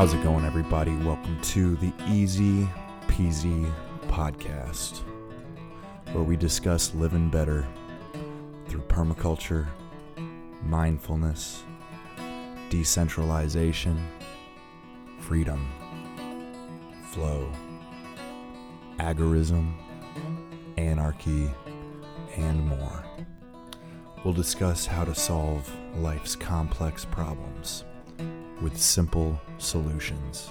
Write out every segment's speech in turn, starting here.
How's it going, everybody? Welcome to the Easy Peasy podcast, where we discuss living better through permaculture, mindfulness, decentralization, freedom, flow, agorism, anarchy, and more. We'll discuss how to solve life's complex problems with simple solutions.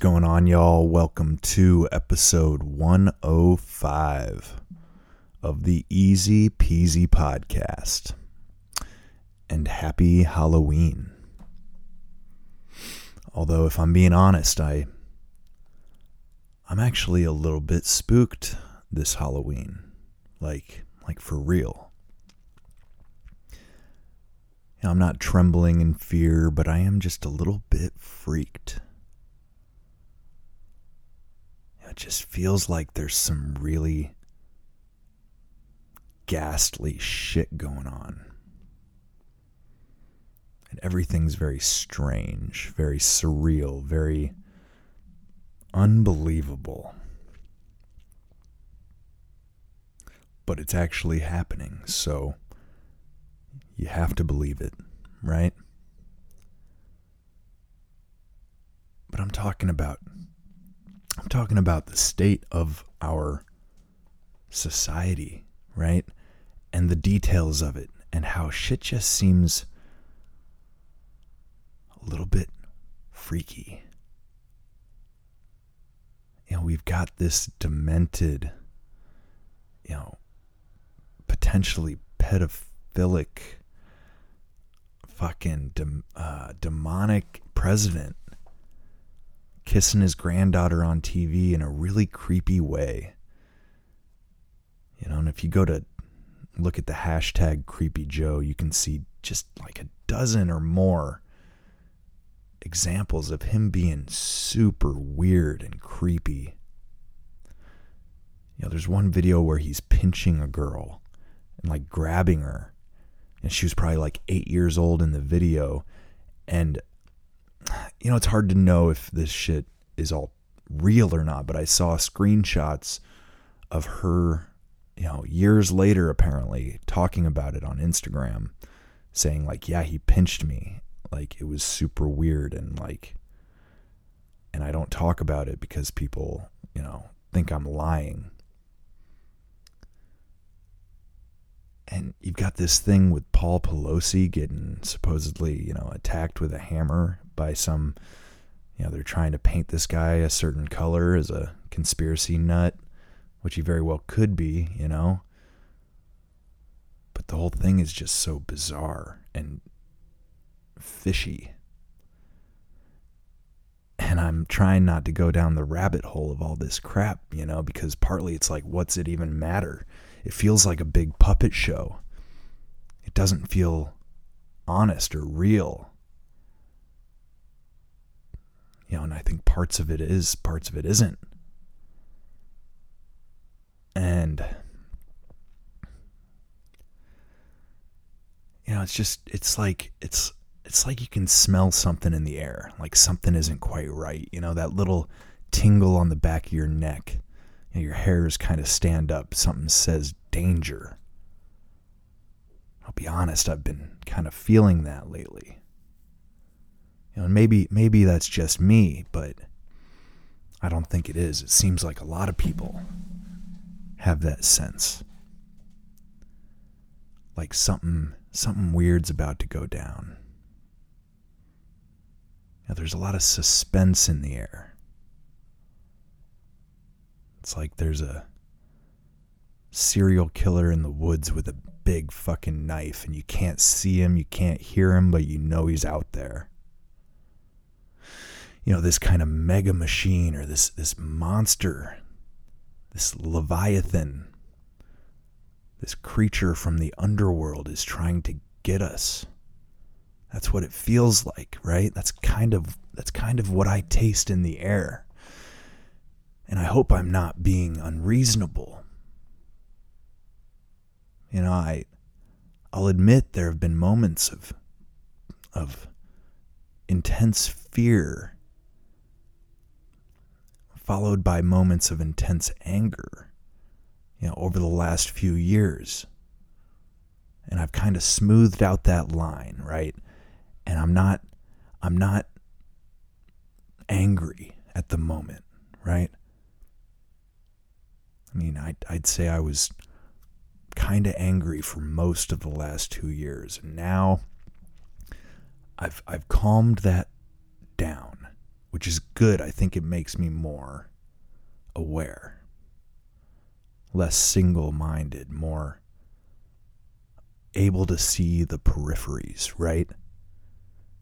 Going on, y'all? Welcome to episode 105 of the Easy Peasy Podcast. And happy Halloween. Although, if I'm being honest, I. I'm actually a little bit spooked this Halloween. Like, like for real. You know, I'm not trembling in fear, but I am just a little bit freaked. It just feels like there's some really ghastly shit going on. And everything's very strange, very surreal, very unbelievable. But it's actually happening, so you have to believe it, right? But I'm talking about I'm talking about the state of our society, right? And the details of it and how shit just seems a little bit freaky. You know, we've got this demented, you know, potentially pedophilic, fucking uh, demonic president kissing his granddaughter on TV in a really creepy way. You know, and if you go to look at the hashtag creepy Joe, you can see just like a dozen or more examples of him being super weird and creepy. You know, there's one video where he's pinching a girl and like grabbing her. And she was probably like eight years old in the video. And you know, it's hard to know if this shit is all real or not, but I saw screenshots of her, you know, years later apparently talking about it on Instagram, saying like, yeah, he pinched me. Like it was super weird and like and I don't talk about it because people, you know, think I'm lying. And you've got this thing with Paul Pelosi getting supposedly, you know, attacked with a hammer by some, you know, they're trying to paint this guy a certain color as a conspiracy nut, which he very well could be, you know. But the whole thing is just so bizarre and fishy. And I'm trying not to go down the rabbit hole of all this crap, you know, because partly it's like, what's it even matter? It feels like a big puppet show. It doesn't feel honest or real. You know, and I think parts of it is, parts of it isn't. And you know, it's just it's like it's it's like you can smell something in the air, like something isn't quite right. You know, that little tingle on the back of your neck. You know, your hairs kind of stand up. Something says danger. I'll be honest, I've been kind of feeling that lately. You know, and maybe maybe that's just me, but I don't think it is. It seems like a lot of people have that sense. Like something something weird's about to go down. Now, there's a lot of suspense in the air. It's like there's a serial killer in the woods with a big fucking knife and you can't see him, you can't hear him, but you know he's out there. You know, this kind of mega machine or this this monster, this leviathan, this creature from the underworld is trying to get us. That's what it feels like, right? That's kind of that's kind of what I taste in the air. And I hope I'm not being unreasonable. You know, I I'll admit there have been moments of of intense fear followed by moments of intense anger you know over the last few years. And I've kind of smoothed out that line right? And I'm not I'm not angry at the moment right? I mean I'd, I'd say I was kind of angry for most of the last two years. And now I've I've calmed that down, which is good. I think it makes me more aware, less single-minded, more able to see the peripheries, right?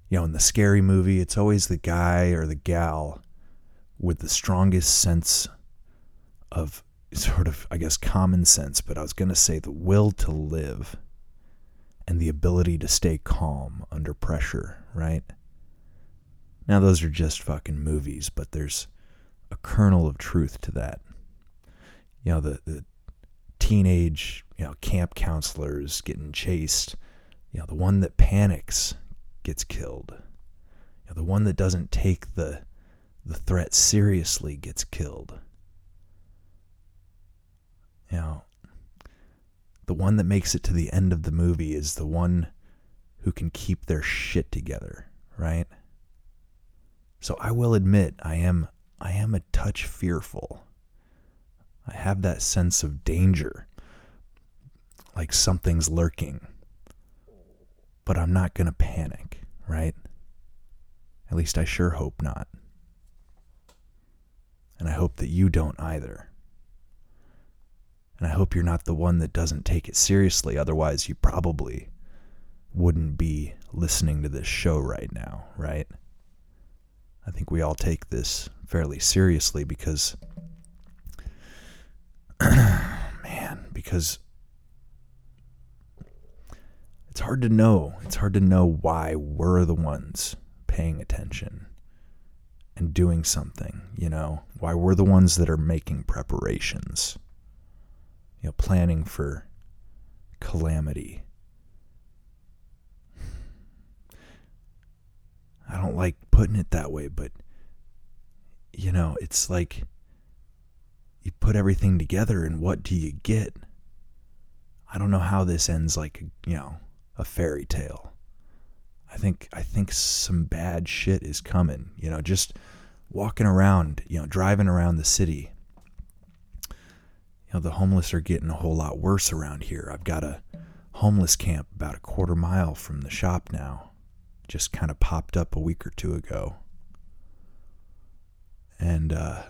You know, in the scary movie, it's always the guy or the gal with the strongest sense of sort of, I guess, common sense, but I was going to say the will to live and the ability to stay calm under pressure, right? Now, those are just fucking movies, but there's a kernel of truth to that. You know, the, the teenage, you know, camp counselors getting chased, you know, the one that panics gets killed. You know, the one that doesn't take the the threat seriously gets killed you know, the one that makes it to the end of the movie is the one who can keep their shit together, right? So I will admit I am I am a touch fearful. I have that sense of danger. Like something's lurking. But I'm not going to panic, right? At least I sure hope not. And I hope that you don't either. And I hope you're not the one that doesn't take it seriously. Otherwise, you probably wouldn't be listening to this show right now, right? I think we all take this fairly seriously because, man, because it's hard to know. It's hard to know why we're the ones paying attention and doing something, you know, why we're the ones that are making preparations you know, planning for calamity. I don't like putting it that way, but you know, it's like you put everything together and what do you get? I don't know how this ends like, you know, a fairy tale. I think I think some bad shit is coming, you know, just walking around, you know, driving around the city you know, the homeless are getting a whole lot worse around here. I've got a homeless camp about a quarter mile from the shop now. Just kind of popped up a week or two ago. And uh,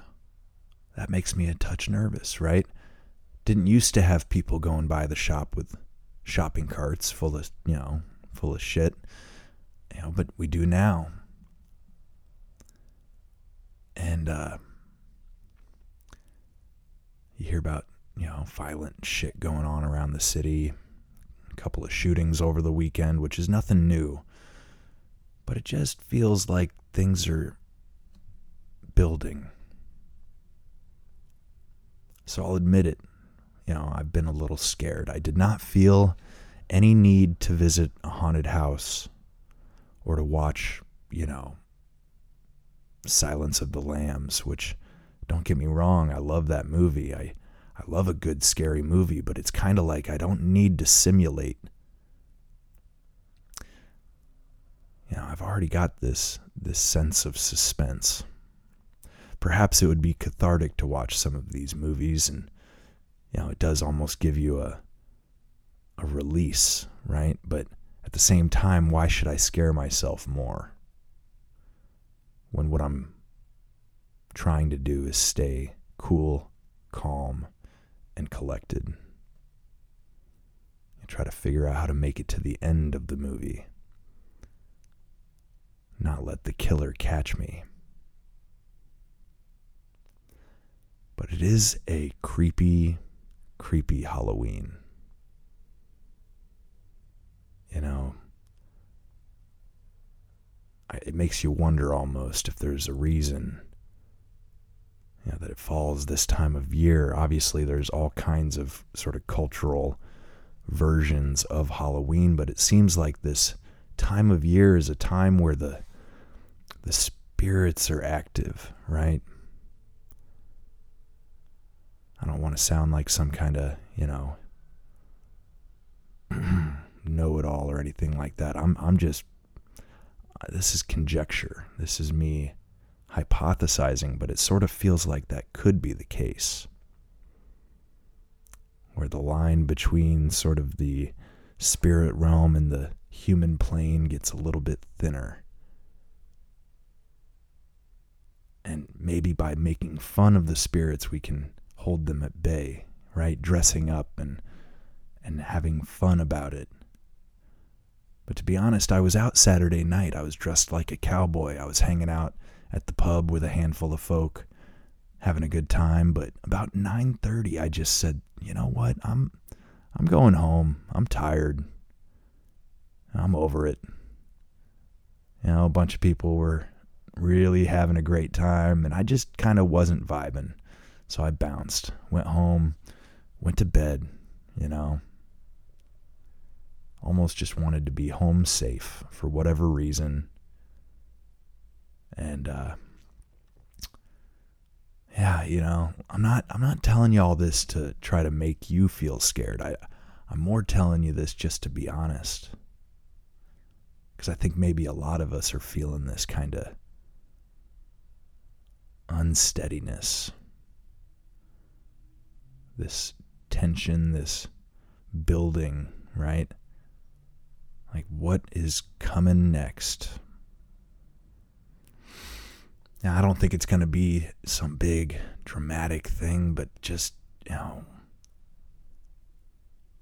that makes me a touch nervous, right? Didn't used to have people going by the shop with shopping carts full of, you know, full of shit. You know, but we do now. And uh, you hear about, you know, violent shit going on around the city. A couple of shootings over the weekend, which is nothing new. But it just feels like things are building. So I'll admit it. You know, I've been a little scared. I did not feel any need to visit a haunted house or to watch, you know, Silence of the Lambs, which don't get me wrong, I love that movie. I I love a good scary movie, but it's kind of like I don't need to simulate. You know, I've already got this this sense of suspense. Perhaps it would be cathartic to watch some of these movies and you know, it does almost give you a a release, right? But at the same time, why should I scare myself more? When what I'm trying to do is stay cool, calm, and collected. And try to figure out how to make it to the end of the movie. Not let the killer catch me. But it is a creepy, creepy Halloween. You know, it makes you wonder almost if there's a reason you know, that it falls this time of year. Obviously, there's all kinds of sort of cultural versions of Halloween, but it seems like this time of year is a time where the the spirits are active, right? I don't want to sound like some kind of, you know, know it all or anything like that. I'm I'm just uh, this is conjecture. This is me hypothesizing, but it sort of feels like that could be the case. Where the line between sort of the spirit realm and the human plane gets a little bit thinner. And maybe by making fun of the spirits, we can hold them at bay, right? Dressing up and and having fun about it. But to be honest, I was out Saturday night. I was dressed like a cowboy. I was hanging out at the pub with a handful of folk, having a good time. But about 9:30, I just said, "You know what? I'm I'm going home. I'm tired. I'm over it." You know, a bunch of people were really having a great time, and I just kind of wasn't vibing. So I bounced, went home, went to bed, you know. Almost just wanted to be home safe for whatever reason. And uh yeah, you know, I'm not I'm not telling you all this to try to make you feel scared. I I'm more telling you this just to be honest. Cuz I think maybe a lot of us are feeling this kind of unsteadiness this tension, this building, right? Like, what is coming next? Now, I don't think it's going to be some big dramatic thing, but just, you know,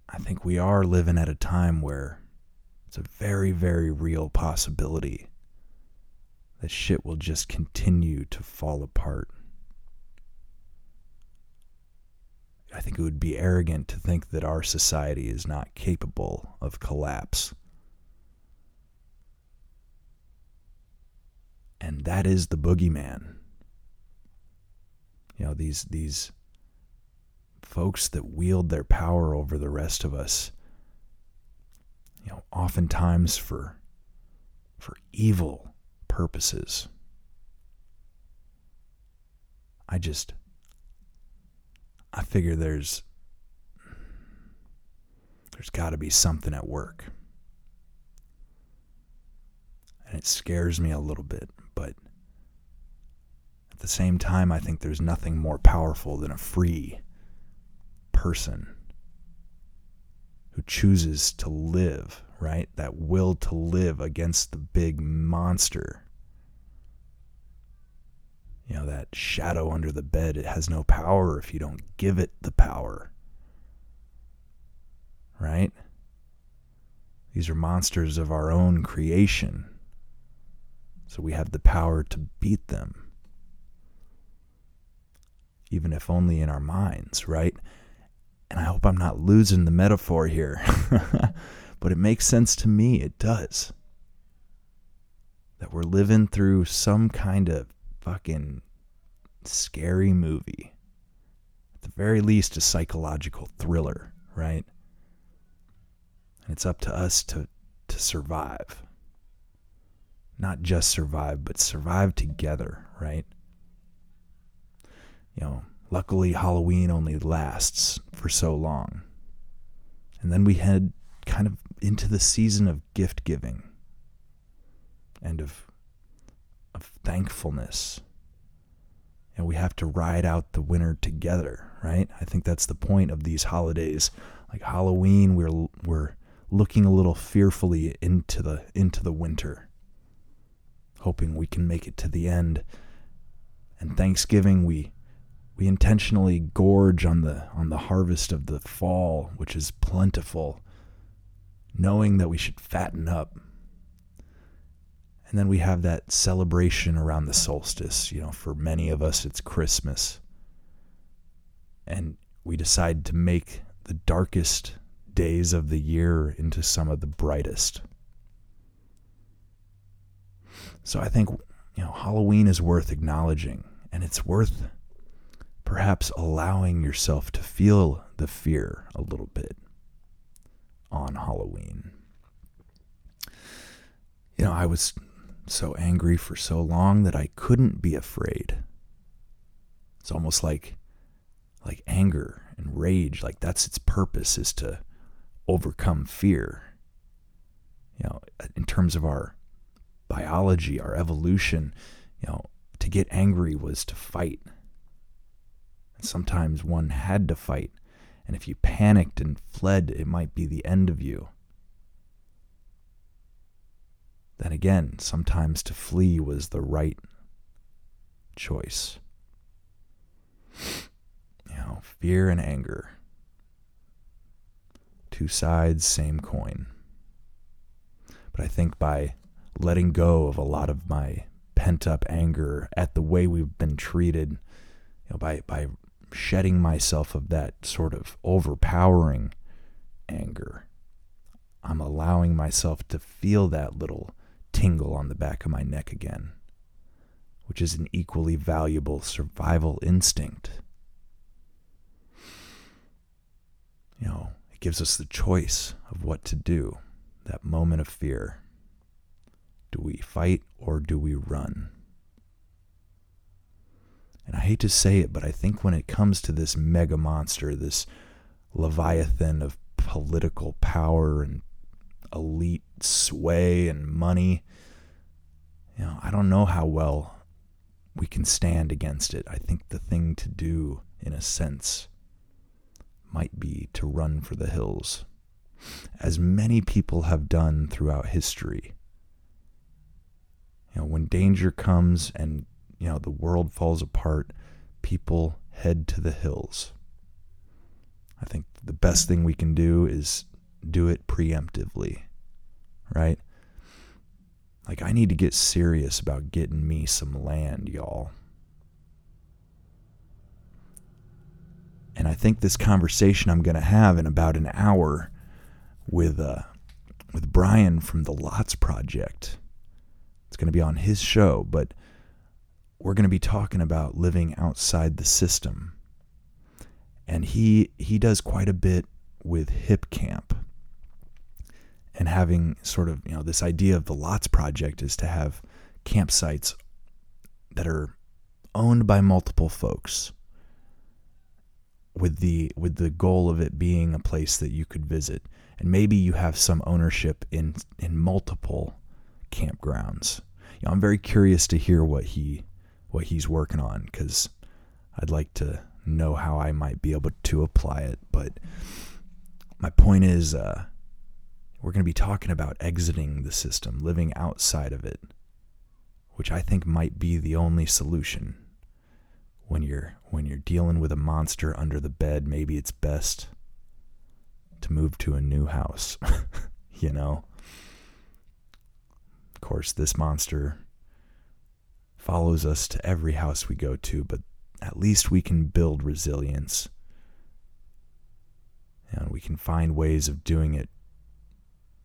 I think we are living at a time where it's a very, very real possibility that shit will just continue to fall apart. I think it would be arrogant to think that our society is not capable of collapse. And that is the boogeyman. You know, these these folks that wield their power over the rest of us, you know, oftentimes for for evil purposes. I just I figure there's there's got to be something at work. And it scares me a little bit, but at the same time I think there's nothing more powerful than a free person who chooses to live, right? That will to live against the big monster you know, that shadow under the bed, it has no power if you don't give it the power. Right? These are monsters of our own creation. So we have the power to beat them. Even if only in our minds, right? And I hope I'm not losing the metaphor here. but it makes sense to me. It does. That we're living through some kind of fucking scary movie. At the very least, a psychological thriller, right? And it's up to us to, to survive. Not just survive, but survive together, right? You know, luckily Halloween only lasts for so long. And then we head kind of into the season of gift giving and of of thankfulness. And we have to ride out the winter together, right? I think that's the point of these holidays. Like Halloween, we're we're looking a little fearfully into the into the winter, hoping we can make it to the end. And Thanksgiving, we we intentionally gorge on the on the harvest of the fall, which is plentiful, knowing that we should fatten up and then we have that celebration around the solstice. You know, for many of us, it's Christmas. And we decide to make the darkest days of the year into some of the brightest. So I think, you know, Halloween is worth acknowledging, and it's worth perhaps allowing yourself to feel the fear a little bit on Halloween. You know, I was so angry for so long that I couldn't be afraid. It's almost like like anger and rage, like that's its purpose is to overcome fear. You know, in terms of our biology, our evolution, you know, to get angry was to fight. And sometimes one had to fight. And if you panicked and fled, it might be the end of you. Then again, sometimes to flee was the right choice. You know, fear and anger. Two sides, same coin. But I think by letting go of a lot of my pent up anger at the way we've been treated, you know, by, by shedding myself of that sort of overpowering anger, I'm allowing myself to feel that little tingle on the back of my neck again, which is an equally valuable survival instinct. You know, it gives us the choice of what to do, that moment of fear. Do we fight or do we run? And I hate to say it, but I think when it comes to this mega monster, this leviathan of political power and elite sway and money, you know, I don't know how well we can stand against it. I think the thing to do, in a sense, might be to run for the hills, as many people have done throughout history. You know, when danger comes and, you know, the world falls apart, people head to the hills. I think the best thing we can do is do it preemptively, right? Like, I need to get serious about getting me some land, y'all. And I think this conversation I'm going to have in about an hour with uh, with Brian from the Lots Project. It's going to be on his show, but we're going to be talking about living outside the system. And he he does quite a bit with Hipcamp and having sort of you know this idea of the lots project is to have campsites that are owned by multiple folks with the with the goal of it being a place that you could visit. And maybe you have some ownership in in multiple campgrounds. You know, I'm very curious to hear what he what he's working on cuz I'd like to know how I might be able to apply it. But my point is uh, we're going to be talking about exiting the system, living outside of it, which I think might be the only solution. When you're when you're dealing with a monster under the bed, maybe it's best to move to a new house, you know. Of course, this monster follows us to every house we go to, but at least we can build resilience. And we can find ways of doing it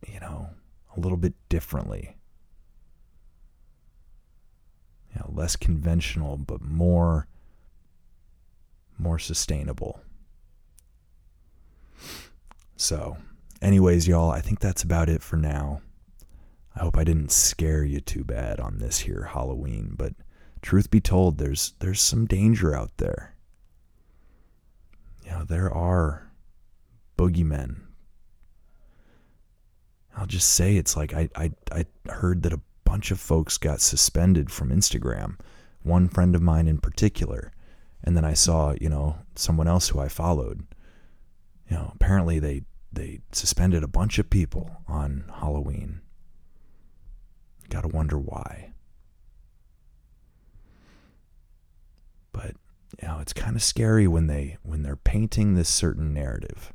you know, a little bit differently. You know, less conventional, but more more sustainable. So, anyways, y'all, I think that's about it for now. I hope I didn't scare you too bad on this here Halloween, but truth be told, there's there's some danger out there. You know, there are boogeymen I'll just say it's like I, I, I heard that a bunch of folks got suspended from Instagram. One friend of mine in particular. And then I saw, you know, someone else who I followed. You know, apparently they they suspended a bunch of people on Halloween. Got to wonder why. But you know, it's kind of scary when they when they're painting this certain narrative.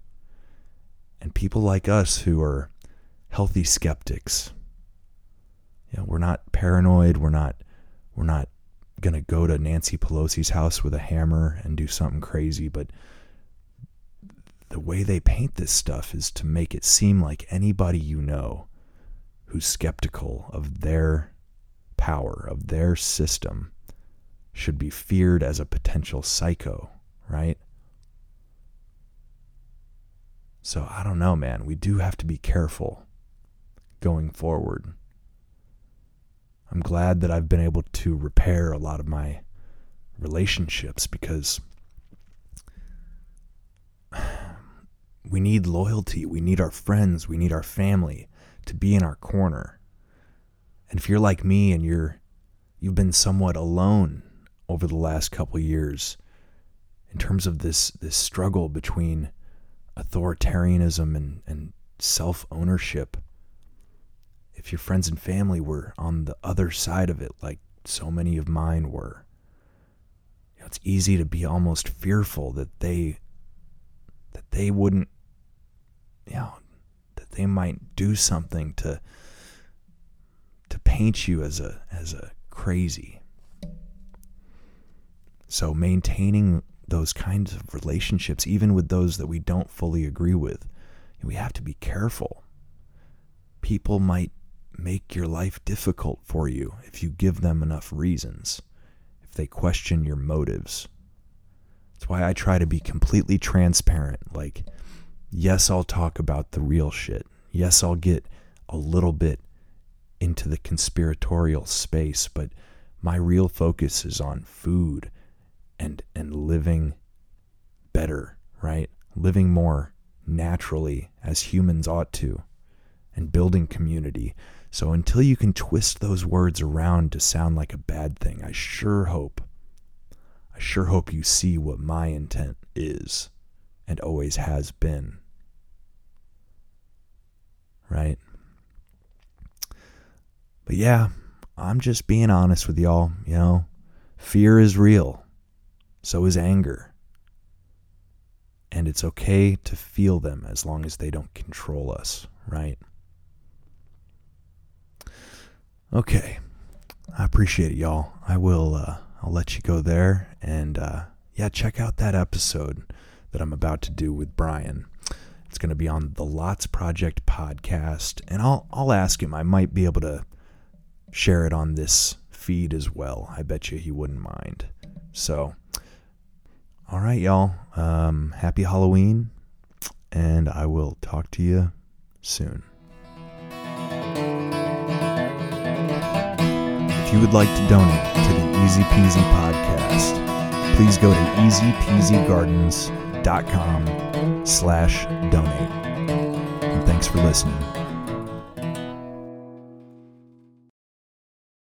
And people like us who are healthy skeptics, you know, we're not paranoid, we're not we're not going to go to Nancy Pelosi's house with a hammer and do something crazy, but the way they paint this stuff is to make it seem like anybody you know who's skeptical of their power, of their system, should be feared as a potential psycho, right? So I don't know, man. We do have to be careful going forward. I'm glad that I've been able to repair a lot of my relationships because we need loyalty. We need our friends. We need our family to be in our corner. And if you're like me and you're you've been somewhat alone over the last couple years in terms of this this struggle between authoritarianism and, and self ownership, if your friends and family were on the other side of it, like so many of mine were, you know, it's easy to be almost fearful that they that they wouldn't, you know, that they might do something to to paint you as a as a crazy. So maintaining those kinds of relationships, even with those that we don't fully agree with, we have to be careful. People might make your life difficult for you if you give them enough reasons, if they question your motives. That's why I try to be completely transparent. Like, yes, I'll talk about the real shit. Yes, I'll get a little bit into the conspiratorial space, but my real focus is on food and and living better, right? Living more naturally as humans ought to and building community. So until you can twist those words around to sound like a bad thing, I sure hope I sure hope you see what my intent is and always has been. Right? But yeah, I'm just being honest with y'all, you know. Fear is real. So is anger. And it's okay to feel them as long as they don't control us, right? Okay. I appreciate it, y'all. I will uh, I'll let you go there and uh, yeah, check out that episode that I'm about to do with Brian. It's going to be on the Lots Project podcast, and I'll I'll ask him. I might be able to share it on this feed as well. I bet you he wouldn't mind. So, all right, y'all. Um, happy Halloween, and I will talk to you soon. You would like to donate to the Easy Peasy podcast, please go to easypeasygardens.com slash donate. And thanks for listening.